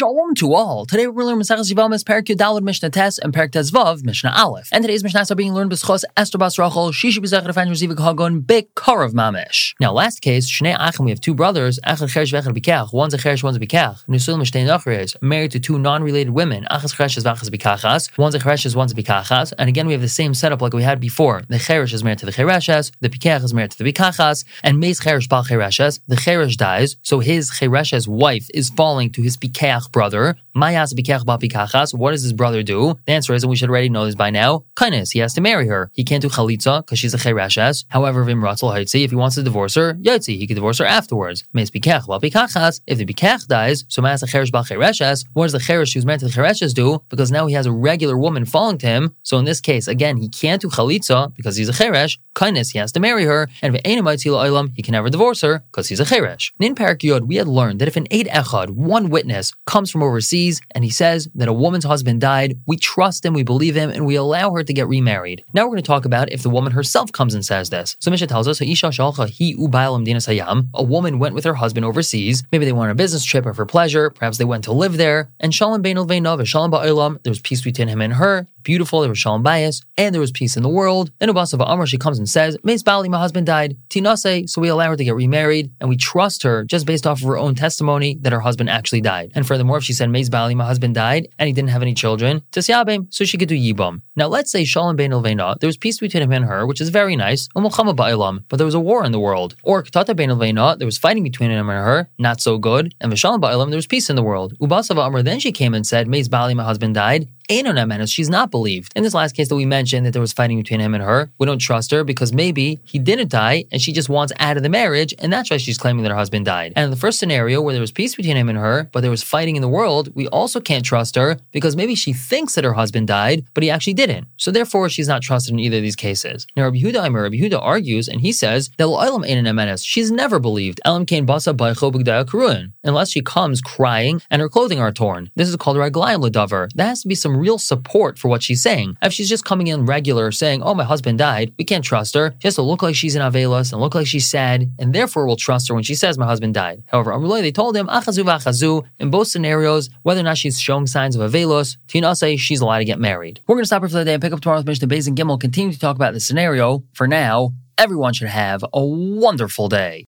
Shalom to all. Today we're learning Maseches Yevamos, Perik Yud Daled, Mishnah Tes, and Perik Tes Vav, Mishnah Aleph. And today's Mishnahs are being learned b'schos Esther Bas Rachel, Shishi B'zech Refain Rezivik Hagon, Bekarav Mamish. Now, last case, Shnei Achim, we have two brothers, Echad Cheresh Vechad Bikach, one's a Cheresh, one's a Bikach. Nusul Mishtein Achres, married to two non-related women, Achas Cheresh Vachas Bikachas, one's a Cheresh, one's a Bikachas. And again, we have the same setup like we had before. The Cheresh is married to the Chereshes, the Bikach is married to the Bikachas, and Meis Cheresh Bal Chereshes, the Cheresh dies, so his Cheresh's wife is falling to his Bikach brother, Bikachas. What does his brother do? The answer is, and we should already know this by now, kindness. He has to marry her. He can't do chalitza because she's a chereshes. However, vim ratzel haitzi, if he wants to divorce her, yotzi, he can divorce her afterwards. If the bikach dies, so a cheresh bal chereshes. What does the cheresh who's married to the chereshes do? Because now he has a regular woman falling to him. So in this case, again, he can't do chalitza because he's a cheresh. Kindness, he has to marry her. And if oilam, he can never divorce her because he's a cheresh. In Parak Yod, we had learned that if an eid echad, one witness, comes from overseas and he says that a woman's husband died. We trust him, we believe him, and we allow her to get remarried. Now we're going to talk about if the woman herself comes and says this. So Mishnah tells us, a woman went with her husband overseas. Maybe they went on a business trip or for pleasure. Perhaps they went to live there. And Shalom Bein Shalom Ba'ilam, there was peace between him and her beautiful, there was shalom bayis, and there was peace in the world. Then Ubasava Amr, she comes and says, Meis Bali, my husband died. Tinase, so we allow her to get remarried, and we trust her just based off of her own testimony that her husband actually died. And furthermore, if she said, Meis Bali, my husband died, and he didn't have any children, Tisyabim, so she could do Yibam. Now let's say Shalom Bein Elveina, there was peace between him and her, which is very nice, but there was a war in the world. Or Katata Bein Elveina, there was fighting between him and her, not so good, and Vishalom Ba'ilam, there was peace in the world. Ubasava Amr, then she came and said, Meis Bali, my husband died, She's not believed. In this last case that we mentioned that there was fighting between him and her, we don't trust her because maybe he didn't die and she just wants out of the marriage, and that's why she's claiming that her husband died. And in the first scenario where there was peace between him and her, but there was fighting in the world, we also can't trust her because maybe she thinks that her husband died, but he actually didn't. So therefore, she's not trusted in either of these cases. Now, Rabbi Yehuda, Rabbi Yehuda argues, and he says that she's never believed unless she comes crying and her clothing are torn. This is called raglayim ledavar. That has to be some real support for what she's saying. If she's just coming in regular saying, oh, my husband died, we can't trust her. She has to look like she's in Avelos and look like she's sad, and therefore we'll trust her when she says, my husband died. However, Amrullah, they told him, achazu v'achazu, in both scenarios, whether or not she's showing signs of Avelos, say she's allowed to get married. We're going to stop here for the day and pick up tomorrow with Mishnah Beis and Gimel, continue to talk about the scenario. For now, everyone should have a wonderful day.